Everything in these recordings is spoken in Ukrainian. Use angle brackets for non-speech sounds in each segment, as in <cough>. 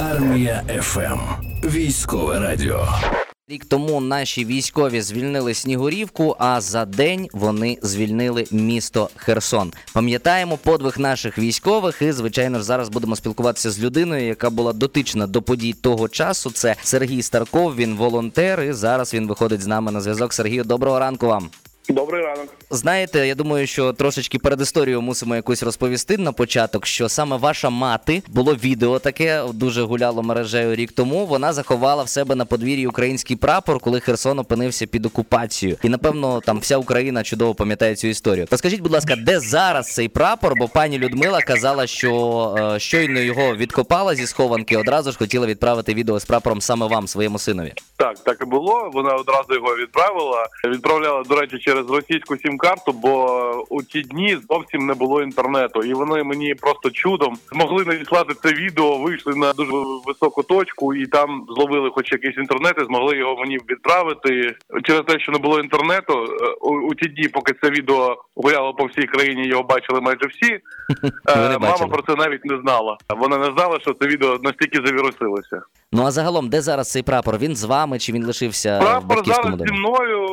Армія ФМ. Військове радіо. Рік тому наші військові звільнили Снігурівку, а за день вони звільнили місто Херсон. Пам'ятаємо подвиг наших військових, і звичайно ж зараз будемо спілкуватися з людиною, яка була дотична до подій того часу. Це Сергій Старков. Він волонтер. І зараз він виходить з нами на зв'язок. Сергію, доброго ранку вам. Добрий ранок. Знаєте, я думаю, що трошечки перед історією мусимо якусь розповісти на початок, що саме ваша мати було відео таке, дуже гуляло мережею рік тому. Вона заховала в себе на подвір'ї український прапор, коли Херсон опинився під окупацією. І напевно там вся Україна чудово пам'ятає цю історію. Розкажіть, будь ласка, де зараз цей прапор? Бо пані Людмила казала, що е, щойно його відкопала зі схованки, одразу ж хотіла відправити відео з прапором саме вам, своєму синові. Так, так і було. Вона одразу його відправила. Відправляла, до речі, через російську сім-карту, бо у ті дні зовсім не було інтернету, і вони мені просто чудом змогли надіслати це відео. Вийшли на дуже високу точку, і там зловили хоч якийсь інтернет, і змогли його мені відправити. Через те, що не було інтернету, е, у, у ті дні, поки це відео гуляло по всій країні, його бачили майже всі. <laughs> Е, Мама про це навіть не знала. Вона не знала, що це відео настільки завірусилося. Ну а загалом, де зараз цей прапор? Він з вами чи він лишився Прапор батьківському зараз зі мною.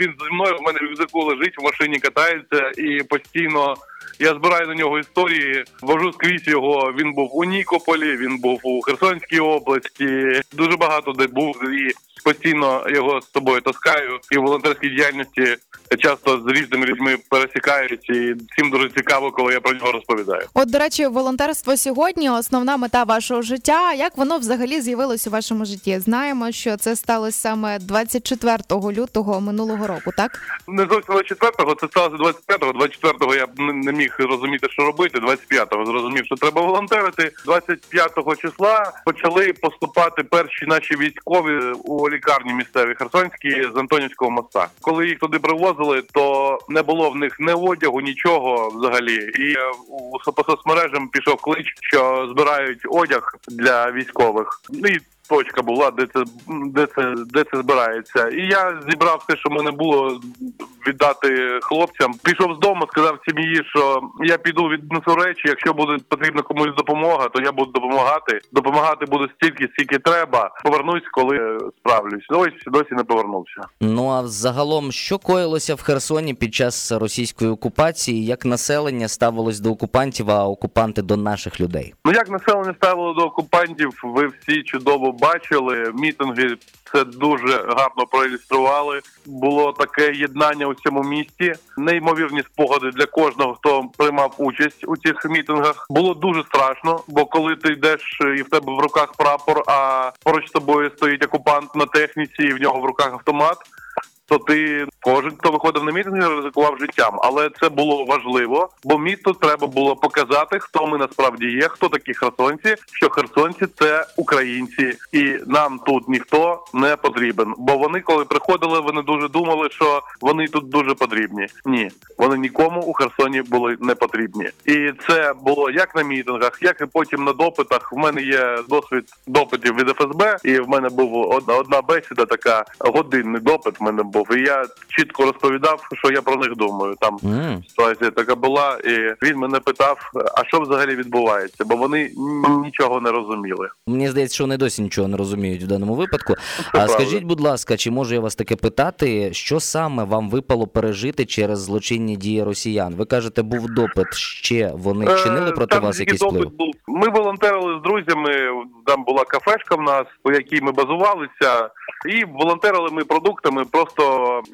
Він зі мною в мене в рюкзаку лежить, в машині катається і постійно. Я збираю на нього історії, вожу скрізь його. Він був у Нікополі, він був у Херсонській області. Дуже багато де був і постійно його з собою таскаю. І в волонтерській діяльності часто з різними людьми пересікаюсь, і всім дуже цікаво, коли я про нього розповідаю. От, до речі, волонтерство сьогодні основна мета вашого життя. Як воно взагалі з'явилось у вашому житті? Знаємо, що це сталося саме 24 лютого минулого року, так? Не зовсім 24-го, це сталося 25-го. 24-го я не- не міг розуміти, що робити. 25-го зрозумів, що треба волонтерити. 25-го числа почали поступати перші наші військові у лікарні місцеві Херсонські з Антонівського моста. Коли їх туди привозили, то не було в них ні одягу, нічого взагалі. І у соцмережам пішов клич, що збирають одяг для військових. Ну і точка була, де це де це де це збирається. І я зібрав все, що в мене було віддати хлопцям. Пішов з дому, сказав сім'ї, що я піду віднесу речі. Якщо буде потрібна комусь допомога, то я буду допомагати. Допомагати буду стільки, скільки треба. Повернусь, коли справлюсь. Ось досі не повернувся. Ну а загалом, що коїлося в Херсоні під час російської окупації? Як населення ставилось до окупантів, а окупанти до наших людей? Ну як населення ставило до окупантів, ви всі чудово бачили. Мітинги це дуже гарно проілюстрували. Було таке єднання у цьому місті. Неймовірні спогади для кожного, хто приймав участь у цих мітингах. Було дуже страшно, бо коли ти йдеш і в тебе в руках прапор, а поруч з тобою стоїть окупант на техніці, і в нього в руках автомат. То ти кожен, хто виходив на мітинги, ризикував життям, але це було важливо, бо місту треба було показати, хто ми насправді є, хто такі херсонці, що херсонці це українці, і нам тут ніхто не потрібен. Бо вони, коли приходили, вони дуже думали, що вони тут дуже потрібні. Ні, вони нікому у Херсоні були не потрібні, і це було як на мітингах, як і потім на допитах. В мене є досвід допитів від ФСБ, і в мене був одна бесіда, така годинний допит. В мене був, і я чітко розповідав, що я про них думаю. Там М. ситуація така була, і він мене питав, а що взагалі відбувається, бо вони нічого не розуміли. Мені здається, що вони досі нічого не розуміють в даному випадку. А правда. скажіть, будь ласка, чи можу я вас таке питати, що саме вам випало пережити через злочинні дії росіян? Ви кажете, був допит. Ще вони чинили Е, проти там вас якийсь вплив? був. Ми волонтерили з друзями. Там була кафешка в нас, у якій ми базувалися, і волонтерили ми продуктами. Просто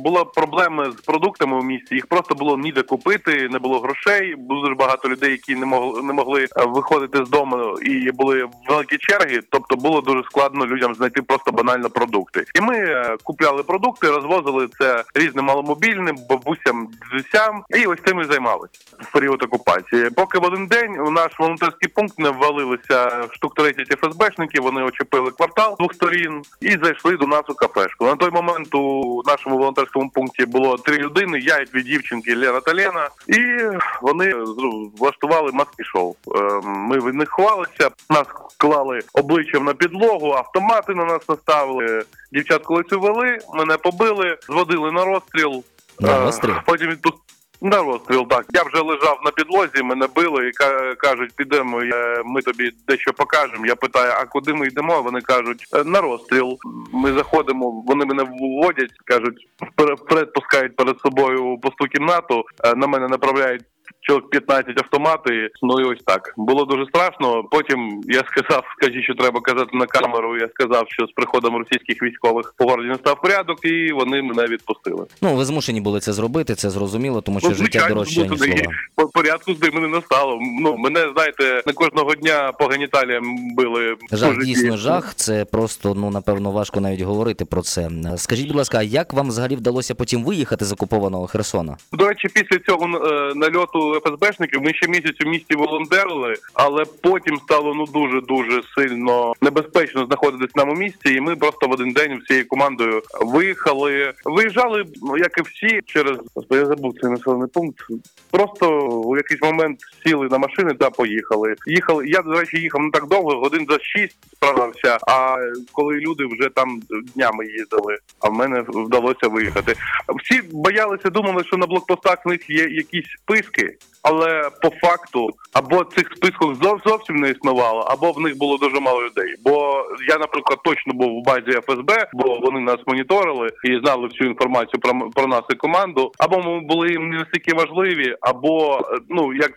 була проблеми з продуктами у місті. Їх просто було ніде купити, не було грошей. Було дуже багато людей, які не могли не могли е, виходити з дому, і були великі черги. Тобто було дуже складно людям знайти просто банально продукти. І ми е, купляли продукти, розвозили це різним маломобільним, бабусям, дідусям, і ось цим і займалися в період окупації. Поки в один день у наш волонтерський пункт не ввалилися штук 30 ФСБшників. Вони очепили квартал двох сторін і зайшли до нас у кафешку. На той момент у нашому волонтерському пункті було три людини: я і дві дівчинки Лера та Лена. І вони влаштували маски шоу. Ми від них ховалися, нас клали обличчям на підлогу, автомати на нас наставили. Дівчат колись вели, мене побили, зводили на розстріл. На Е, розстріл? Потім відпу- На розстріл, так. Я вже лежав на підлозі, мене били і ка- кажуть, підемо, ми тобі дещо покажемо. Я питаю, а куди ми йдемо? Вони кажуть, «Е, на розстріл. Ми заходимо, вони мене вводять, кажуть, вперед пускають перед собою пусту кімнату, е, на мене направляють. Чоловік 15 автомати, ну і ось так було дуже страшно. Потім я сказав, скажіть, що треба казати на камеру. Я сказав, що з приходом російських військових по городі настав порядок, і вони мене відпустили. Ну, ви змушені були це зробити, це зрозуміло, тому що Ну, життя звичайно, дорожче, ніж слова. По порядку з не настало. Ну мене знаєте, не кожного дня по геніталіям били Жах дійсно жах. Це просто ну напевно важко навіть говорити про це. Скажіть, будь ласка, як вам взагалі вдалося потім виїхати з окупованого Херсона? До речі, після цього е, нальоту ФСБшників ми ще місяць у місті волонтерили, але потім стало ну дуже дуже сильно небезпечно знаходитись нам у місті, і ми просто в один день всією командою виїхали. Виїжджали, ну, як і всі, через я забув цей населений пункт. Просто у якийсь момент сіли на машини та поїхали. Їхали. Я до речі їхав не так довго, годин за шість справився. А коли люди вже там днями їздили, а в мене вдалося виїхати. Всі боялися, думали, що на блокпостах в них є якісь списки, але по факту або цих списків зов- зовсім не існувало, або в них було дуже мало людей. Бо я, наприклад, точно був в базі ФСБ, бо вони нас моніторили і знали всю інформацію про, про нас і команду. Або ми були їм не настільки важливі, або е, ну як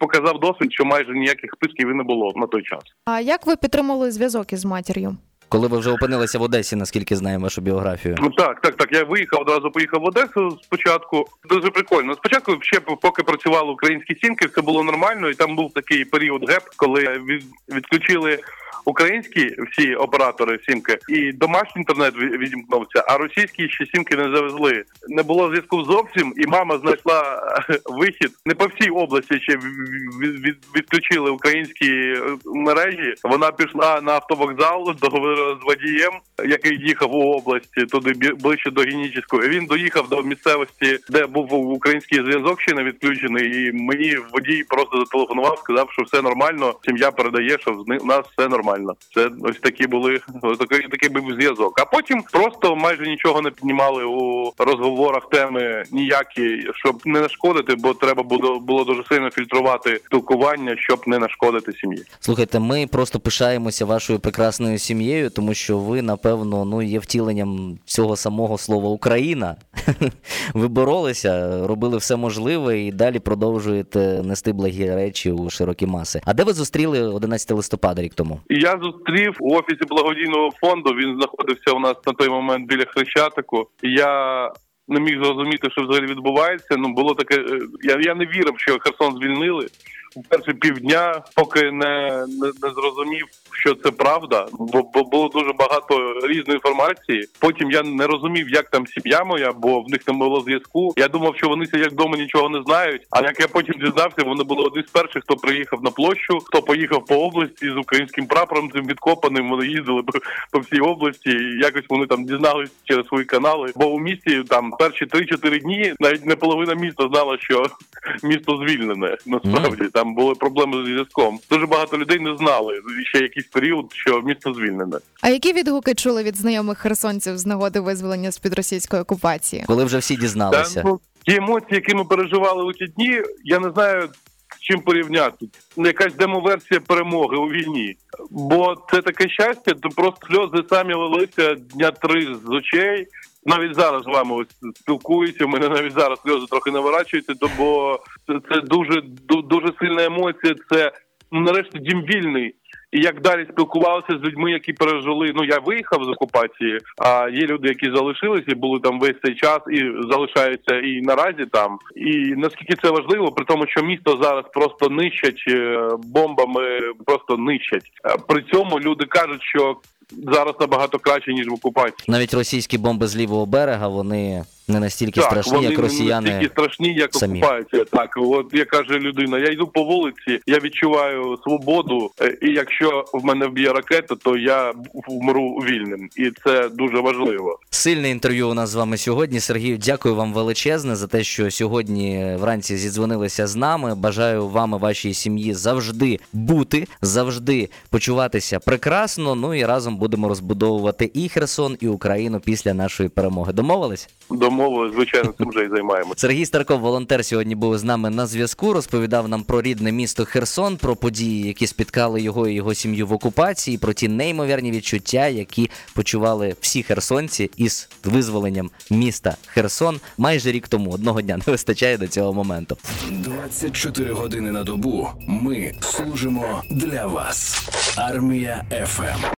показав досвід, що майже ніяких списків і не було на той час. А як ви підтримували зв'язок із матір'ю? Коли ви вже опинилися в Одесі, наскільки знаємо вашу біографію? Ну так, так, так. Я виїхав одразу поїхав в Одесу спочатку. Дуже прикольно. Спочатку ще поки працювали українські сімки, все було нормально, і там був такий період геп, коли від, відключили. Українські всі оператори сімки і домашній інтернет ві- відімкнувся, а російські ще сімки не завезли. Не було зв'язку зовсім, і мама знайшла е, вихід. Не по всій області ще від- від- від- відключили українські е, мережі. Вона пішла на автовокзал, договорила з водієм, який їхав у області туди ближче до Генічеської. Він доїхав до місцевості, де був український зв'язок ще не відключений. І мені водій просто зателефонував, сказав, що все нормально. Сім'я передає, що в нас все нормально. Це ось такі були ось такий, такий був зв'язок. А потім просто майже нічого не піднімали у розговорах теми ніякі, щоб не нашкодити, бо треба було було дуже сильно фільтрувати спілкування, щоб не нашкодити сім'ї. Слухайте, ми просто пишаємося вашою прекрасною сім'єю, тому що ви, напевно, ну є втіленням цього самого слова Україна. <laughs> Ви боролися, робили все можливе і далі продовжуєте нести благі речі у широкі маси. А де ви зустріли 11 листопада рік тому? Я зустрів у офісі благодійного фонду. Він знаходився у нас на той момент біля Хрещатику. Я не міг зрозуміти, що взагалі відбувається. Ну було таке. е, Я, я не вірив, що Херсон звільнили. Перші півдня, поки не, не, не зрозумів, що це правда, бо, бо було дуже багато різної інформації. Потім я не розумів, як там сім'я моя, бо в них не було зв'язку. Я думав, що вони сидять вдома, нічого не знають. А як я потім дізнався, вони були одні з перших, хто приїхав на площу, хто поїхав по області з українським прапором цим відкопаним. Вони їздили по, по всій області. І якось вони там дізнались через свої канали. Бо у місті там перші 3-4 дні навіть не половина міста знала, що місто звільнене. Насправді там були проблеми з зв'язком. Дуже багато людей не знали ще якийсь період, що місто звільнене. А які відгуки чули від знайомих херсонців з нагоди визволення з під російської окупації? Коли вже всі дізналися? Та, ну, ті емоції, які ми переживали у ті дні, я не знаю. з Чим порівняти? Ну, Якась демоверсія перемоги у війні. Бо це таке щастя, то просто сльози самі лилися дня три з очей. Навіть зараз з вами ось спілкуюся. Мене навіть зараз сльози трохи наворачуються, бо це, це дуже дуже сильна емоція. Це ну, нарешті дім вільний. І як далі спілкувалися з людьми, які пережили. Ну я виїхав з окупації, а є люди, які залишилися, і були там весь цей час і залишаються і наразі там. І наскільки це важливо, при тому, що місто зараз просто нищать е, бомбами, просто нищать. Е, При цьому люди кажуть, що зараз набагато краще ніж в окупації. Навіть російські бомби з лівого берега вони не настільки Так, страшні, вони як не росіяни. настільки страшні, як самі. окупація. Так, от як каже людина, я йду по вулиці, я відчуваю свободу, е, і якщо в мене вб'є ракета, то я вмру вільним, і це дуже важливо. Сильне інтерв'ю у нас з вами сьогодні. Сергію, дякую вам величезне за те, що сьогодні вранці зідзвонилися з нами. Бажаю вам і вашій сім'ї завжди бути, завжди почуватися прекрасно. Ну і разом будемо розбудовувати і Херсон, і Україну після нашої перемоги. Домовились? Домовились. Мовою, звичайно, цим же і займаємося. Сергій Старков, волонтер, сьогодні був з нами на зв'язку. Розповідав нам про рідне місто Херсон, про події, які спіткали його і його сім'ю в окупації, про ті неймовірні відчуття, які почували всі херсонці із визволенням міста Херсон майже рік тому. Одного дня <laughs> не вистачає до цього моменту. 24 години на добу ми служимо для вас. Армія ФМ.